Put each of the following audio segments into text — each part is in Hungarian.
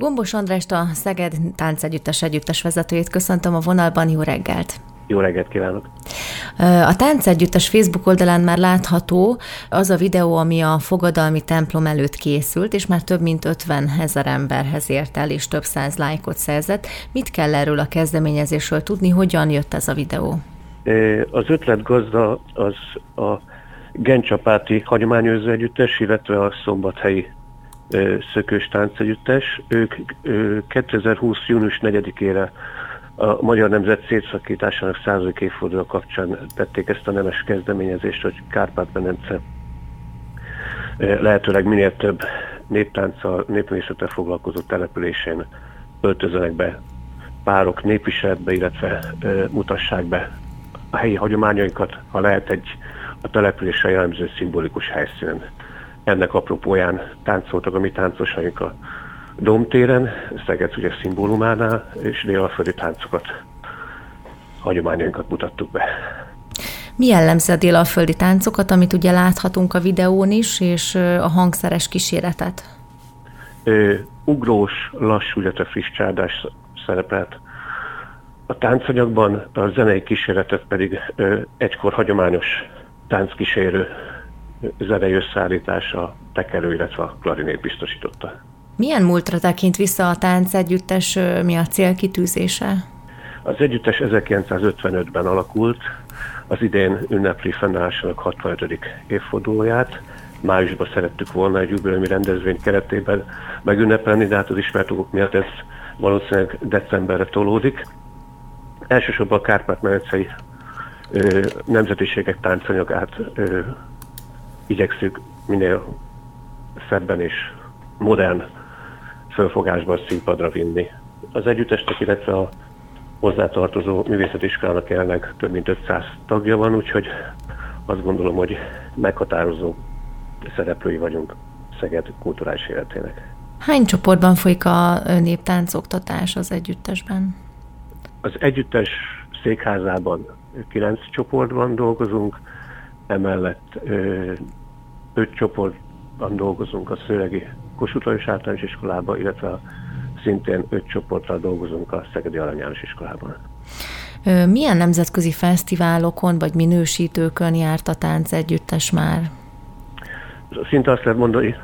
Gombos Andrást a Szeged Táncegyüttes együttes vezetőjét köszöntöm a vonalban, jó reggelt! Jó reggelt kívánok! A Táncegyüttes Facebook oldalán már látható az a videó, ami a fogadalmi templom előtt készült, és már több mint 50 ezer emberhez ért el, és több száz lájkot szerzett. Mit kell erről a kezdeményezésről tudni, hogyan jött ez a videó? Az ötlet gazda az a Gencsapáti Hagyományőrző Együttes, illetve a Szombathelyi Szökős Táncegyüttes. Ők 2020. június 4-ére a Magyar Nemzet szétszakításának századik évforduló kapcsán tették ezt a nemes kezdeményezést, hogy Kárpát-Menence lehetőleg minél több néptánccal, népművészettel foglalkozó településén öltözenek be párok népviseletbe, illetve ö, mutassák be a helyi hagyományaikat, ha lehet egy a településre jellemző szimbolikus helyszínen ennek apropóján táncoltak a mi táncosaink a Domtéren, Szeged ugye szimbólumánál, és délaföldi táncokat, hagyományainkat mutattuk be. Mi jellemzi a délaföldi táncokat, amit ugye láthatunk a videón is, és a hangszeres kíséretet? Ö, ugrós, lassú, illetve friss csárdás szerepelt a táncanyagban, a zenei kíséretet pedig ö, egykor hagyományos tánckísérő zenei összeállítása, tekerő, illetve a klarinét biztosította. Milyen múltra tekint vissza a tánc együttes, mi a célkitűzése? Az együttes 1955-ben alakult, az idén ünnepli fennállásának 65. évfordulóját. Májusban szerettük volna egy jubileumi rendezvény keretében megünnepelni, de hát az ismert okok miatt ez valószínűleg decemberre tolódik. Elsősorban a Kárpát-medencei nemzetiségek táncanyagát igyekszük minél szebben és modern fölfogásban színpadra vinni. Az együttestek, illetve a hozzátartozó művészetiskolának jelenleg több mint 500 tagja van, úgyhogy azt gondolom, hogy meghatározó szereplői vagyunk Szeged kulturális életének. Hány csoportban folyik a néptáncoktatás az együttesben? Az együttes székházában kilenc csoportban dolgozunk, emellett öt csoportban dolgozunk a Szőlegi Kossuth Lajos általános iskolában, illetve szintén öt csoporttal dolgozunk a Szegedi Arany János iskolában. Milyen nemzetközi fesztiválokon vagy minősítőkön járt a tánc együttes már? Szinte azt lehet mondani,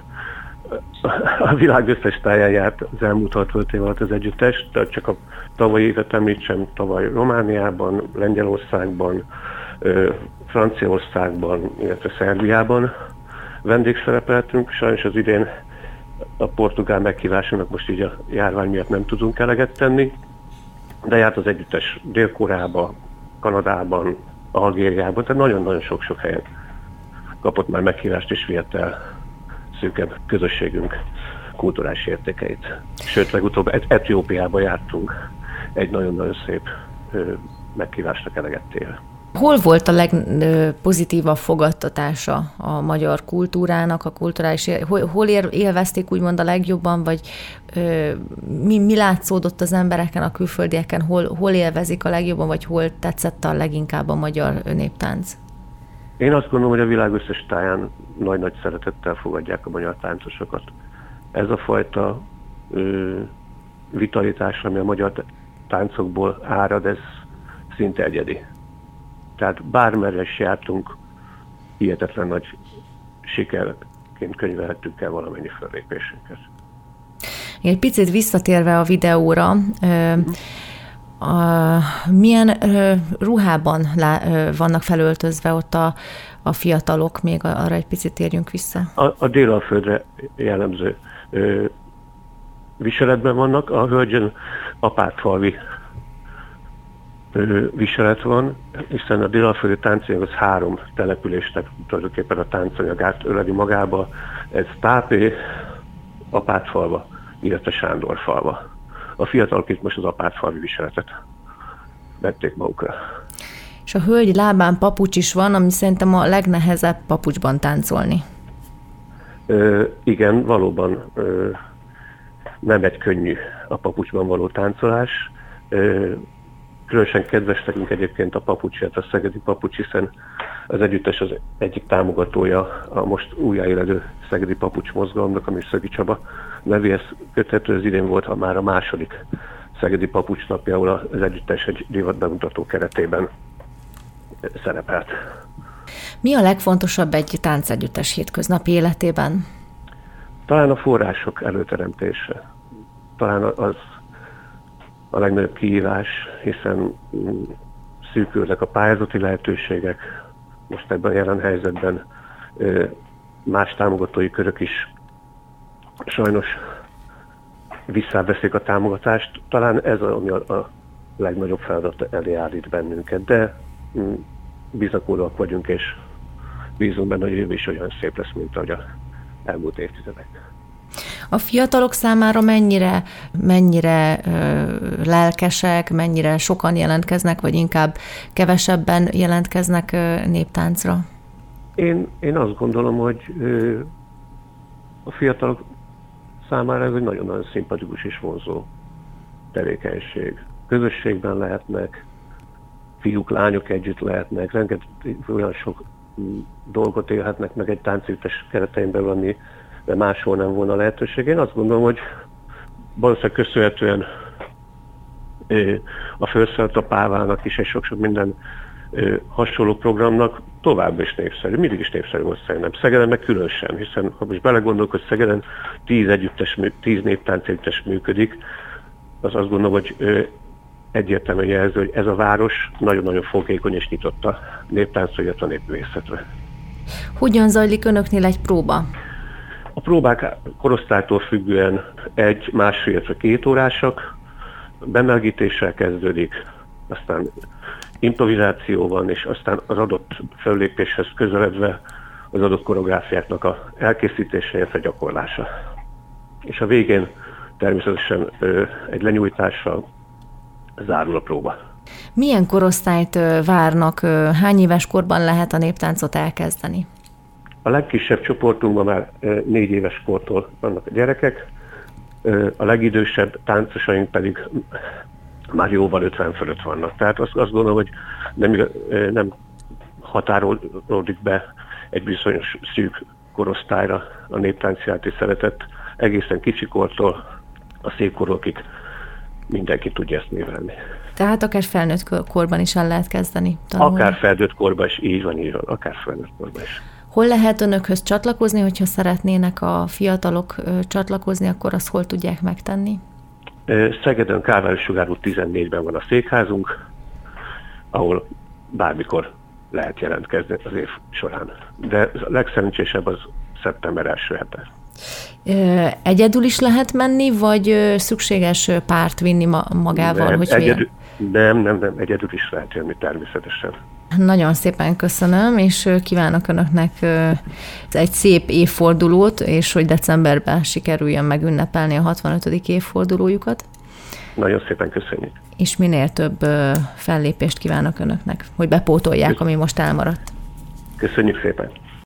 a világ összes táján járt az elmúlt 65 év alatt az együttes, tehát csak a tavalyi évet említsem, tavaly Romániában, Lengyelországban, Franciaországban, illetve Szerbiában vendégszerepeltünk. Sajnos az idén a portugál meghívásának most így a járvány miatt nem tudunk eleget tenni, de járt az együttes Dél-Koreában, Kanadában, Algériában, tehát nagyon-nagyon sok-sok helyen kapott már meghívást és vihet el szűkebb közösségünk kulturális értékeit. Sőt, legutóbb Etiópiába jártunk egy nagyon-nagyon szép meghívásnak eleget téve. Hol volt a legpozitívabb fogadtatása a magyar kultúrának, a kulturális, hol, hol élvezték úgymond a legjobban, vagy mi, mi látszódott az embereken, a külföldieken, hol, hol élvezik a legjobban, vagy hol tetszett a leginkább a magyar néptánc? Én azt gondolom, hogy a világ összes táján nagy-nagy szeretettel fogadják a magyar táncosokat. Ez a fajta ö, vitalitás, ami a magyar táncokból árad, ez szinte egyedi. Tehát bármerre is jártunk, hihetetlen nagy sikerként könyvelhettük el valamennyi fellépésünket. Egy picit visszatérve a videóra, a, milyen ö, ruhában lá, ö, vannak felöltözve ott a, a fiatalok, még arra egy picit térjünk vissza? A, a délalföldre jellemző ö, viseletben vannak, a hölgyön apátfalvi viselet van, hiszen a délalföldi táncanyag az három településnek tulajdonképpen a táncanyagát öleli magába. Ez Tápé, Apátfalva, illetve Sándorfalva. A fiatalok itt most az apátfalvi viseletet vették magukra. És a hölgy lábán papucs is van, ami szerintem a legnehezebb papucsban táncolni. Ö, igen, valóban ö, nem egy könnyű a papucsban való táncolás. Ö, Különösen kedves nekünk egyébként a papucs, a szegedi papucs, hiszen az együttes az egyik támogatója a most újjáéledő szegedi papucs mozgalomnak, ami Szögi Csaba nevéhez köthető, az idén volt ha már a második Szegedi Papucs napja, ahol az együttes egy divat bemutató keretében szerepelt. Mi a legfontosabb egy táncegyüttes hétköznapi életében? Talán a források előteremtése. Talán az a legnagyobb kihívás, hiszen mm, szűkülnek a pályázati lehetőségek. Most ebben a jelen helyzetben más támogatói körök is sajnos visszaveszik a támogatást. Talán ez ami a, legnagyobb feladat elé állít bennünket, de mm, bizakodóak vagyunk, és bízunk benne, hogy jövő is olyan szép lesz, mint ahogy a elmúlt évtizedek. A fiatalok számára mennyire, mennyire lelkesek, mennyire sokan jelentkeznek, vagy inkább kevesebben jelentkeznek néptáncra? Én, én azt gondolom, hogy a fiatalok számára ez egy nagyon-nagyon szimpatikus és vonzó tevékenység. Közösségben lehetnek, fiúk, lányok együtt lehetnek, rengeteg olyan sok dolgot élhetnek meg egy táncütes keretein belül, ami máshol nem volna lehetőség. Én azt gondolom, hogy valószínűleg köszönhetően a felszállt a pávának is, és sok-sok minden hasonló programnak tovább is népszerű, mindig is népszerű volt szerintem. Szegeden meg különösen, hiszen ha most belegondolok, hogy Szegeden tíz együttes, tíz néptánc együttes működik, az azt gondolom, hogy egyértelműen jelző, hogy ez a város nagyon-nagyon fogékony és nyitott a néptáncra, illetve a népművészetre. Hogyan zajlik önöknél egy próba? A próbák korosztálytól függően egy, másfél, illetve két órásak, bemelegítéssel kezdődik, aztán improvizáció van, és aztán az adott fellépéshez közeledve az adott koreográfiáknak a elkészítése, illetve gyakorlása. És a végén természetesen egy lenyújtással zárul a próba. Milyen korosztályt várnak, hány éves korban lehet a néptáncot elkezdeni? A legkisebb csoportunkban már négy éves kortól vannak a gyerekek, a legidősebb táncosaink pedig már jóval 50 fölött vannak. Tehát azt, azt gondolom, hogy nem, nem határolódik be egy bizonyos szűk korosztályra a néptáncjáték szeretett, egészen kicsikortól a szépkorokig mindenki tudja ezt művelni. Tehát akár felnőtt korban is el lehet kezdeni tanulni? Akár felnőtt korban is, így van, így van, akár felnőtt korban is. Hol lehet önökhöz csatlakozni, hogyha szeretnének a fiatalok csatlakozni, akkor azt hol tudják megtenni? Szegeden Kárvári Sugár 14-ben van a székházunk, ahol bármikor lehet jelentkezni az év során. De a legszerencsésebb az szeptember első hete. Egyedül is lehet menni, vagy szükséges párt vinni magával? Nem, hogy egyedül, nem, nem, nem, egyedül is lehet jönni természetesen. Nagyon szépen köszönöm, és kívánok Önöknek egy szép évfordulót, és hogy decemberben sikerüljön megünnepelni a 65. évfordulójukat. Nagyon szépen köszönjük. És minél több fellépést kívánok Önöknek, hogy bepótolják, ami most elmaradt. Köszönjük szépen.